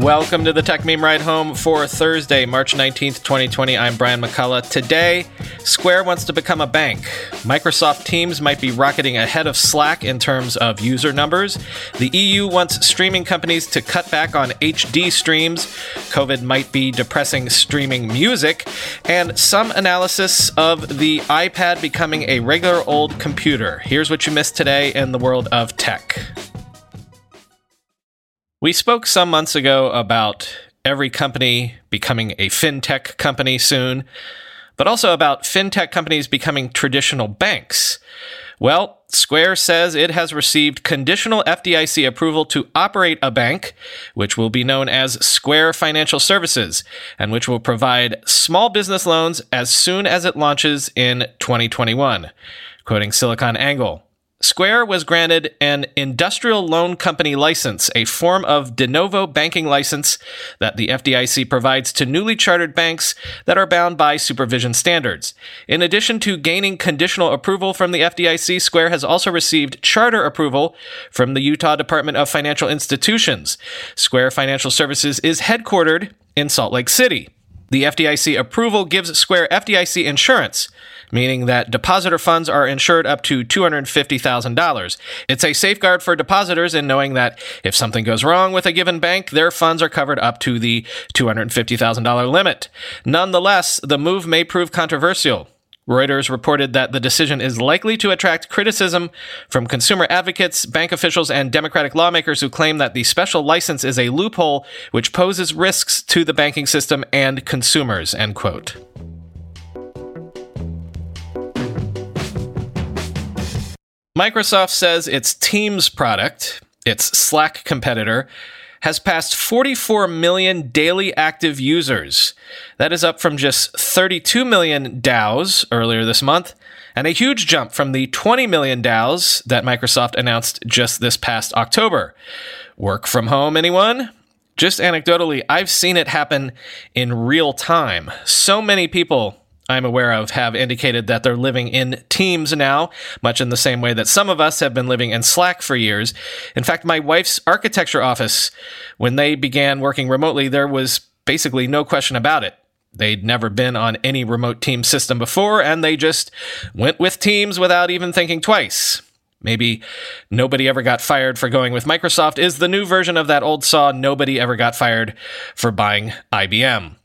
Welcome to the Techmeme Ride Home for Thursday, March 19th, 2020. I'm Brian McCullough. Today, Square wants to become a bank. Microsoft Teams might be rocketing ahead of Slack in terms of user numbers. The EU wants streaming companies to cut back on HD streams. COVID might be depressing streaming music. And some analysis of the iPad becoming a regular old computer. Here's what you missed today in the world of tech. We spoke some months ago about every company becoming a fintech company soon, but also about fintech companies becoming traditional banks. Well, Square says it has received conditional FDIC approval to operate a bank, which will be known as Square Financial Services, and which will provide small business loans as soon as it launches in 2021. Quoting SiliconANGLE. Square was granted an industrial loan company license, a form of de novo banking license that the FDIC provides to newly chartered banks that are bound by supervision standards. In addition to gaining conditional approval from the FDIC, Square has also received charter approval from the Utah Department of Financial Institutions. Square Financial Services is headquartered in Salt Lake City. The FDIC approval gives Square FDIC insurance, meaning that depositor funds are insured up to $250,000. It's a safeguard for depositors in knowing that if something goes wrong with a given bank, their funds are covered up to the $250,000 limit. Nonetheless, the move may prove controversial. Reuters reported that the decision is likely to attract criticism from consumer advocates, bank officials, and Democratic lawmakers who claim that the special license is a loophole which poses risks to the banking system and consumers. End quote. Microsoft says its Teams product, its Slack competitor, has passed 44 million daily active users. That is up from just 32 million DAUs earlier this month, and a huge jump from the 20 million DAUs that Microsoft announced just this past October. Work from home, anyone? Just anecdotally, I've seen it happen in real time. So many people I'm aware of have indicated that they're living in teams now, much in the same way that some of us have been living in Slack for years. In fact, my wife's architecture office, when they began working remotely, there was basically no question about it. They'd never been on any remote team system before, and they just went with Teams without even thinking twice. Maybe nobody ever got fired for going with Microsoft is the new version of that old saw nobody ever got fired for buying IBM.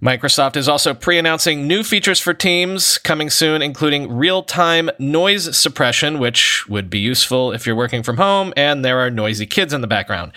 Microsoft is also pre announcing new features for Teams coming soon, including real time noise suppression, which would be useful if you're working from home and there are noisy kids in the background.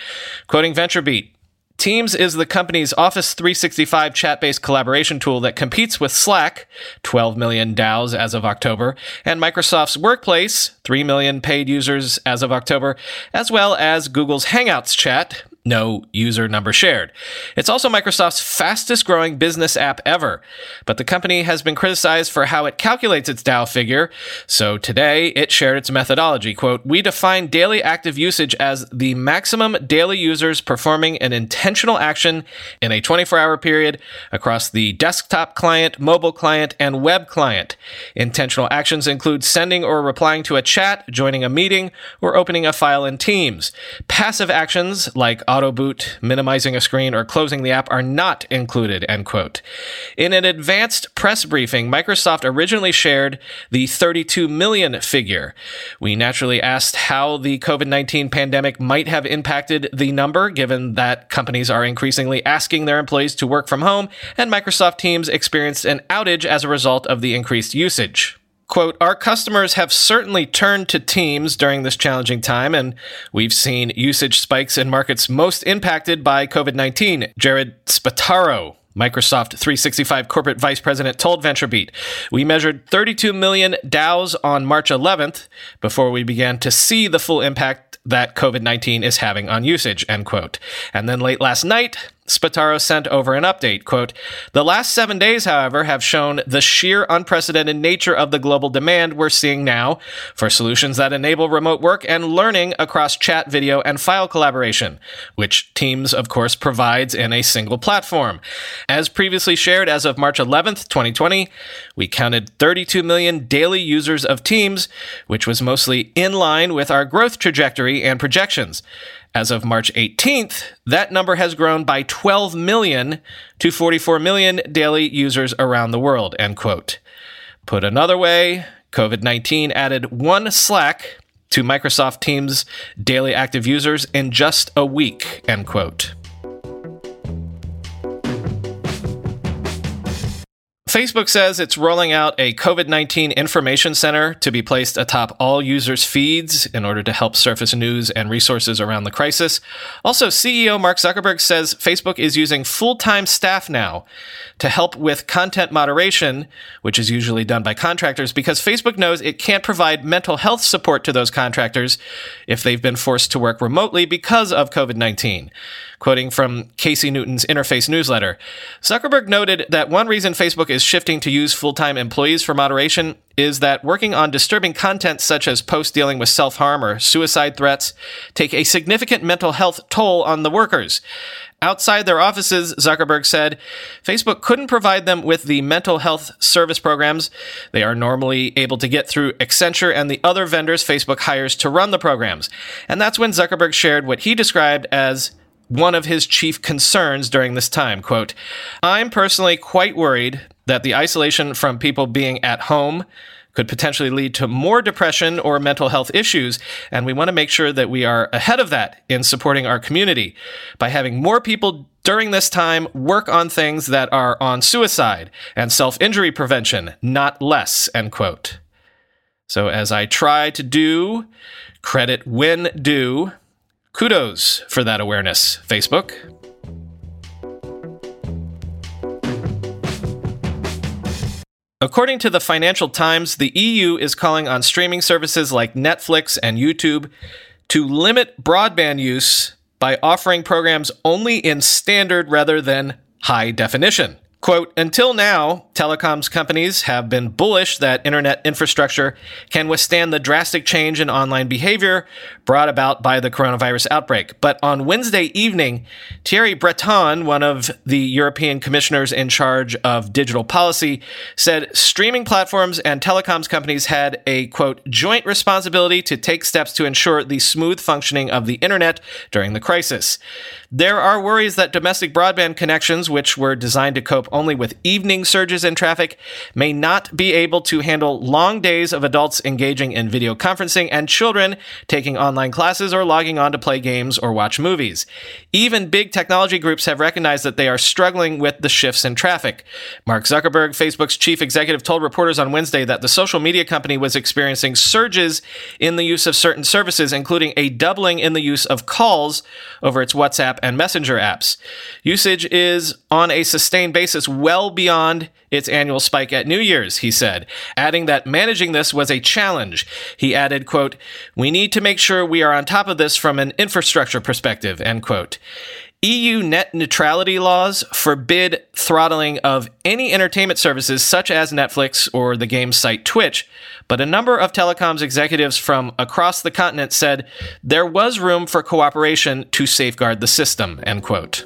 Quoting VentureBeat, Teams is the company's Office 365 chat based collaboration tool that competes with Slack, 12 million DAUs as of October, and Microsoft's Workplace, 3 million paid users as of October, as well as Google's Hangouts chat, no user number shared. It's also Microsoft's fastest growing business app ever, but the company has been criticized for how it calculates its DAU figure. So today it shared its methodology. Quote, we define daily active usage as the maximum daily users performing an intentional action in a 24 hour period across the desktop client, mobile client, and web client. Intentional actions include sending or replying to a chat, joining a meeting, or opening a file in Teams. Passive actions like auto boot, minimizing a screen, or closing the app are not included, end quote. In an advanced press briefing, Microsoft originally shared the 32 million figure. We naturally asked how the COVID 19 pandemic might have impacted the number, given that companies are increasingly asking their employees to work from home, and Microsoft Teams experienced an outage as a result of the increased usage. Quote, our customers have certainly turned to Teams during this challenging time, and we've seen usage spikes in markets most impacted by COVID 19. Jared Spataro, Microsoft 365 corporate vice president, told VentureBeat, We measured 32 million DAUs on March 11th before we began to see the full impact that COVID 19 is having on usage, end quote. And then late last night, Spataro sent over an update. Quote, the last seven days, however, have shown the sheer unprecedented nature of the global demand we're seeing now for solutions that enable remote work and learning across chat, video, and file collaboration, which Teams, of course, provides in a single platform. As previously shared, as of March 11th, 2020, we counted 32 million daily users of Teams, which was mostly in line with our growth trajectory and projections. As of March 18th, that number has grown by 12 million to 44 million daily users around the world, end quote. Put another way, COVID 19 added one Slack to Microsoft Teams' daily active users in just a week, end quote. Facebook says it's rolling out a COVID 19 information center to be placed atop all users' feeds in order to help surface news and resources around the crisis. Also, CEO Mark Zuckerberg says Facebook is using full time staff now to help with content moderation, which is usually done by contractors, because Facebook knows it can't provide mental health support to those contractors if they've been forced to work remotely because of COVID 19. Quoting from Casey Newton's Interface newsletter, Zuckerberg noted that one reason Facebook is shifting to use full time employees for moderation is that working on disturbing content such as posts dealing with self harm or suicide threats take a significant mental health toll on the workers. Outside their offices, Zuckerberg said, Facebook couldn't provide them with the mental health service programs they are normally able to get through Accenture and the other vendors Facebook hires to run the programs. And that's when Zuckerberg shared what he described as one of his chief concerns during this time. Quote, I'm personally quite worried that the isolation from people being at home could potentially lead to more depression or mental health issues. And we want to make sure that we are ahead of that in supporting our community by having more people during this time work on things that are on suicide and self injury prevention, not less, end quote. So as I try to do, credit when due, Kudos for that awareness, Facebook. According to the Financial Times, the EU is calling on streaming services like Netflix and YouTube to limit broadband use by offering programs only in standard rather than high definition. Quote, until now, telecoms companies have been bullish that internet infrastructure can withstand the drastic change in online behavior brought about by the coronavirus outbreak. But on Wednesday evening, Thierry Breton, one of the European commissioners in charge of digital policy, said streaming platforms and telecoms companies had a quote, joint responsibility to take steps to ensure the smooth functioning of the internet during the crisis. There are worries that domestic broadband connections, which were designed to cope only with evening surges in traffic, may not be able to handle long days of adults engaging in video conferencing and children taking online classes or logging on to play games or watch movies. Even big technology groups have recognized that they are struggling with the shifts in traffic. Mark Zuckerberg, Facebook's chief executive, told reporters on Wednesday that the social media company was experiencing surges in the use of certain services, including a doubling in the use of calls over its WhatsApp and Messenger apps. Usage is on a sustained basis well beyond its annual spike at New Year's, he said, adding that managing this was a challenge. He added, quote, "We need to make sure we are on top of this from an infrastructure perspective." End quote. EU net neutrality laws forbid throttling of any entertainment services such as Netflix or the game site Twitch, but a number of telecoms executives from across the continent said there was room for cooperation to safeguard the system, end quote.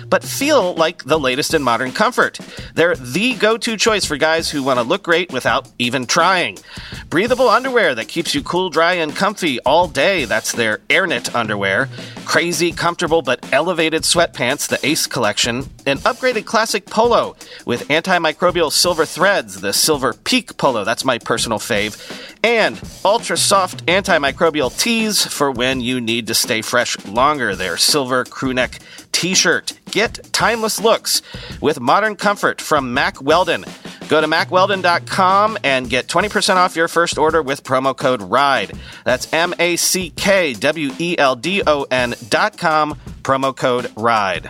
but feel like the latest in modern comfort. They're the go to choice for guys who want to look great without even trying. Breathable underwear that keeps you cool, dry, and comfy all day. That's their AirKnit underwear. Crazy, comfortable, but elevated sweatpants, the Ace collection. An upgraded classic classic polo with antimicrobial silver threads, the Silver Peak Polo. That's my personal fave. And ultra soft antimicrobial tees for when you need to stay fresh longer. Their silver crewneck t shirt. Get timeless looks with modern comfort from Mack Weldon. Go to mackweldon.com and get 20% off your first order with promo code RIDE. That's M A C K W E L D O N.com, promo code RIDE.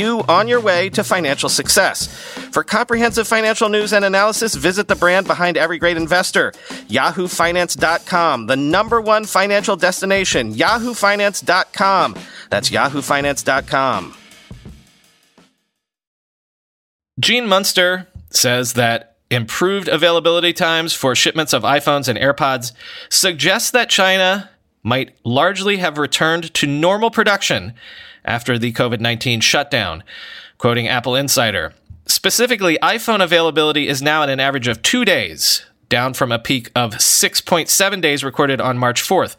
on your way to financial success. For comprehensive financial news and analysis, visit the brand behind every great investor, yahoofinance.com, the number one financial destination, yahoofinance.com. That's yahoofinance.com. Gene Munster says that improved availability times for shipments of iPhones and AirPods suggests that China might largely have returned to normal production after the COVID 19 shutdown, quoting Apple Insider. Specifically, iPhone availability is now at an average of two days, down from a peak of 6.7 days recorded on March 4th.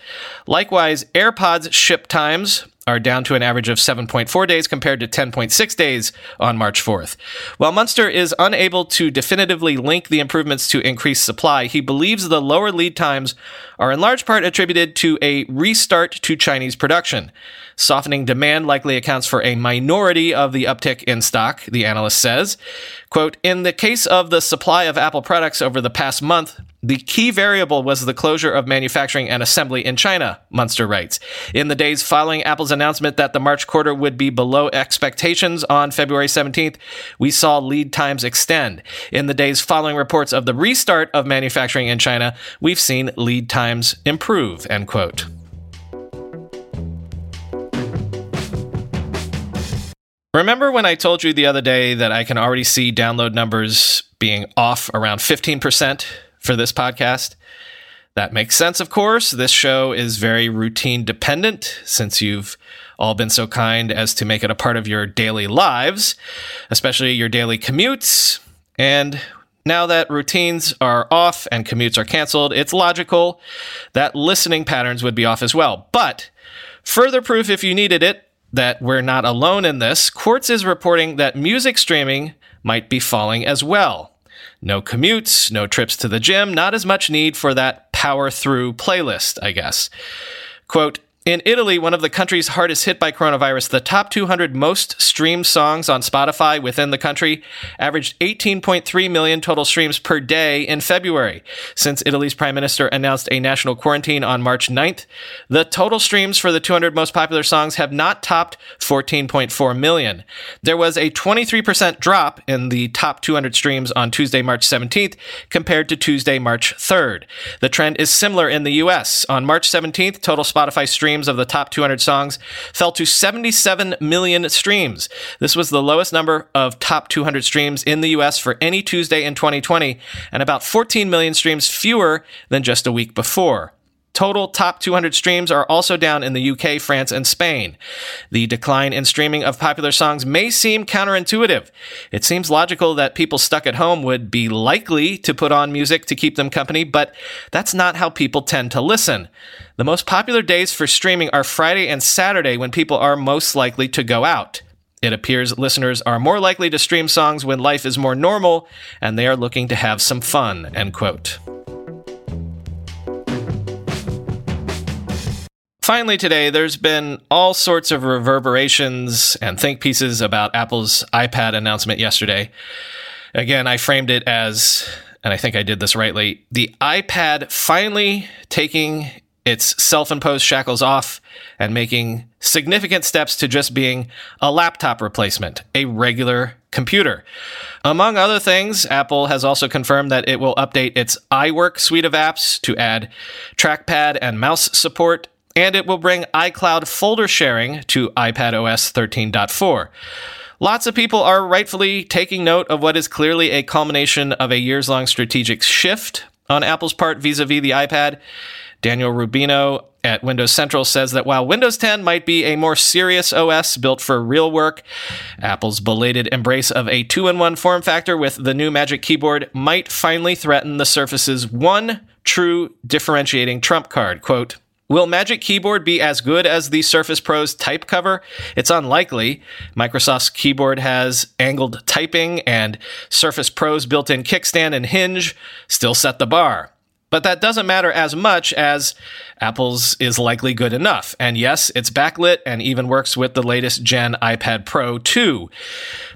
Likewise, AirPods ship times are down to an average of 7.4 days compared to 10.6 days on March 4th. While Munster is unable to definitively link the improvements to increased supply, he believes the lower lead times are in large part attributed to a restart to Chinese production. Softening demand likely accounts for a minority of the uptick in stock, the analyst says. Quote, in the case of the supply of Apple products over the past month, the key variable was the closure of manufacturing and assembly in China, Munster writes. In the days following Apple's announcement that the March quarter would be below expectations on February 17th, we saw lead times extend. In the days following reports of the restart of manufacturing in China, we've seen lead times improve, end quote. Remember when I told you the other day that I can already see download numbers being off around 15% for this podcast? That makes sense, of course. This show is very routine dependent since you've all been so kind as to make it a part of your daily lives, especially your daily commutes. And now that routines are off and commutes are canceled, it's logical that listening patterns would be off as well. But further proof, if you needed it, that we're not alone in this, Quartz is reporting that music streaming might be falling as well. No commutes, no trips to the gym, not as much need for that power through playlist, I guess. Quote, in Italy, one of the countries hardest hit by coronavirus, the top 200 most streamed songs on Spotify within the country averaged 18.3 million total streams per day in February. Since Italy's prime minister announced a national quarantine on March 9th, the total streams for the 200 most popular songs have not topped 14.4 million. There was a 23% drop in the top 200 streams on Tuesday, March 17th compared to Tuesday, March 3rd. The trend is similar in the US. On March 17th, total Spotify streams streams of the top 200 songs fell to 77 million streams. This was the lowest number of top 200 streams in the US for any Tuesday in 2020, and about 14 million streams fewer than just a week before. Total top 200 streams are also down in the UK, France, and Spain. The decline in streaming of popular songs may seem counterintuitive. It seems logical that people stuck at home would be likely to put on music to keep them company, but that's not how people tend to listen. The most popular days for streaming are Friday and Saturday when people are most likely to go out. It appears listeners are more likely to stream songs when life is more normal and they are looking to have some fun, end quote. Finally, today, there's been all sorts of reverberations and think pieces about Apple's iPad announcement yesterday. Again, I framed it as, and I think I did this rightly, the iPad finally taking its self imposed shackles off and making significant steps to just being a laptop replacement, a regular computer. Among other things, Apple has also confirmed that it will update its iWork suite of apps to add trackpad and mouse support, and it will bring iCloud folder sharing to iPad OS 13.4. Lots of people are rightfully taking note of what is clearly a culmination of a years long strategic shift on Apple's part vis a vis the iPad. Daniel Rubino at Windows Central says that while Windows 10 might be a more serious OS built for real work, Apple's belated embrace of a two in one form factor with the new Magic Keyboard might finally threaten the Surface's one true differentiating trump card. Quote, Will Magic Keyboard be as good as the Surface Pro's type cover? It's unlikely. Microsoft's keyboard has angled typing, and Surface Pro's built in kickstand and hinge still set the bar. But that doesn't matter as much as Apple's is likely good enough. And yes, it's backlit and even works with the latest gen iPad Pro 2.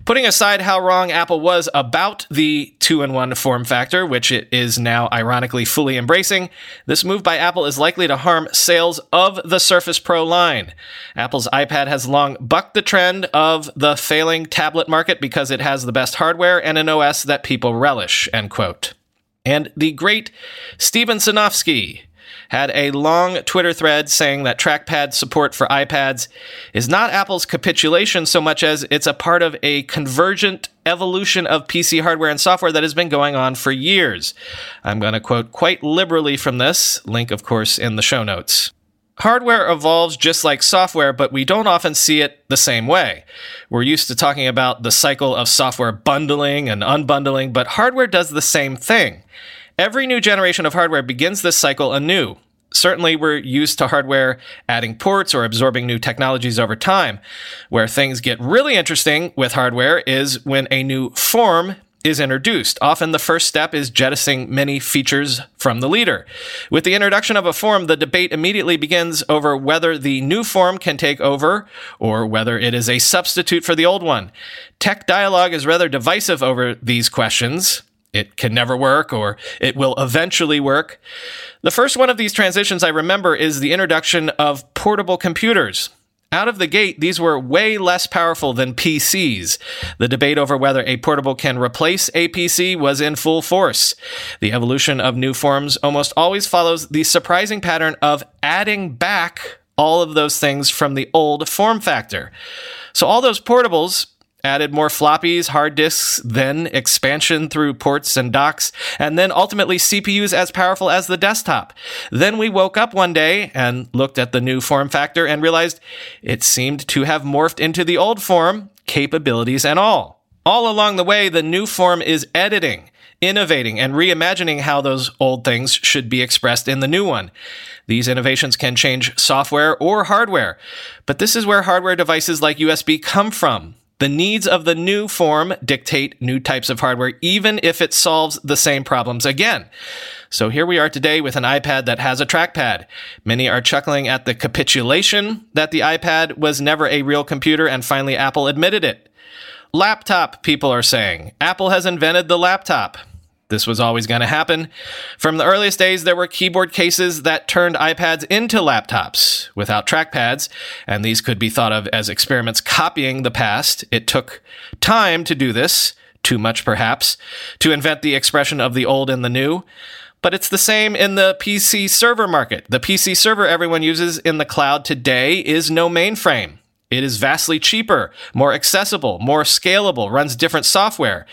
Putting aside how wrong Apple was about the two in one form factor, which it is now ironically fully embracing, this move by Apple is likely to harm sales of the Surface Pro line. Apple's iPad has long bucked the trend of the failing tablet market because it has the best hardware and an OS that people relish, end quote. And the great Steven Sinofsky had a long Twitter thread saying that trackpad support for iPads is not Apple's capitulation so much as it's a part of a convergent evolution of PC hardware and software that has been going on for years. I'm going to quote quite liberally from this, link, of course, in the show notes. Hardware evolves just like software, but we don't often see it the same way. We're used to talking about the cycle of software bundling and unbundling, but hardware does the same thing. Every new generation of hardware begins this cycle anew. Certainly, we're used to hardware adding ports or absorbing new technologies over time. Where things get really interesting with hardware is when a new form is introduced. Often the first step is jettisoning many features from the leader. With the introduction of a form, the debate immediately begins over whether the new form can take over or whether it is a substitute for the old one. Tech dialogue is rather divisive over these questions. It can never work or it will eventually work. The first one of these transitions I remember is the introduction of portable computers. Out of the gate, these were way less powerful than PCs. The debate over whether a portable can replace a PC was in full force. The evolution of new forms almost always follows the surprising pattern of adding back all of those things from the old form factor. So all those portables added more floppies, hard disks, then expansion through ports and docks, and then ultimately CPUs as powerful as the desktop. Then we woke up one day and looked at the new form factor and realized it seemed to have morphed into the old form, capabilities and all. All along the way, the new form is editing, innovating, and reimagining how those old things should be expressed in the new one. These innovations can change software or hardware, but this is where hardware devices like USB come from. The needs of the new form dictate new types of hardware, even if it solves the same problems again. So here we are today with an iPad that has a trackpad. Many are chuckling at the capitulation that the iPad was never a real computer, and finally Apple admitted it. Laptop, people are saying. Apple has invented the laptop. This was always going to happen. From the earliest days, there were keyboard cases that turned iPads into laptops without trackpads, and these could be thought of as experiments copying the past. It took time to do this, too much perhaps, to invent the expression of the old and the new. But it's the same in the PC server market. The PC server everyone uses in the cloud today is no mainframe. It is vastly cheaper, more accessible, more scalable, runs different software.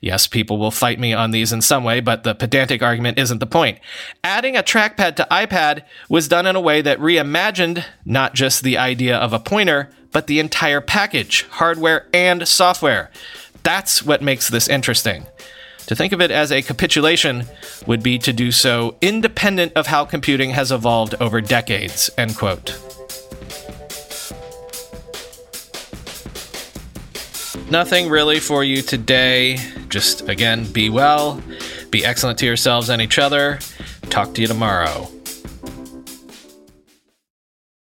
Yes, people will fight me on these in some way, but the pedantic argument isn't the point. Adding a trackpad to iPad was done in a way that reimagined not just the idea of a pointer, but the entire package, hardware and software. That's what makes this interesting. To think of it as a capitulation would be to do so independent of how computing has evolved over decades, end quote. Nothing really for you today. Just again, be well, be excellent to yourselves and each other. Talk to you tomorrow.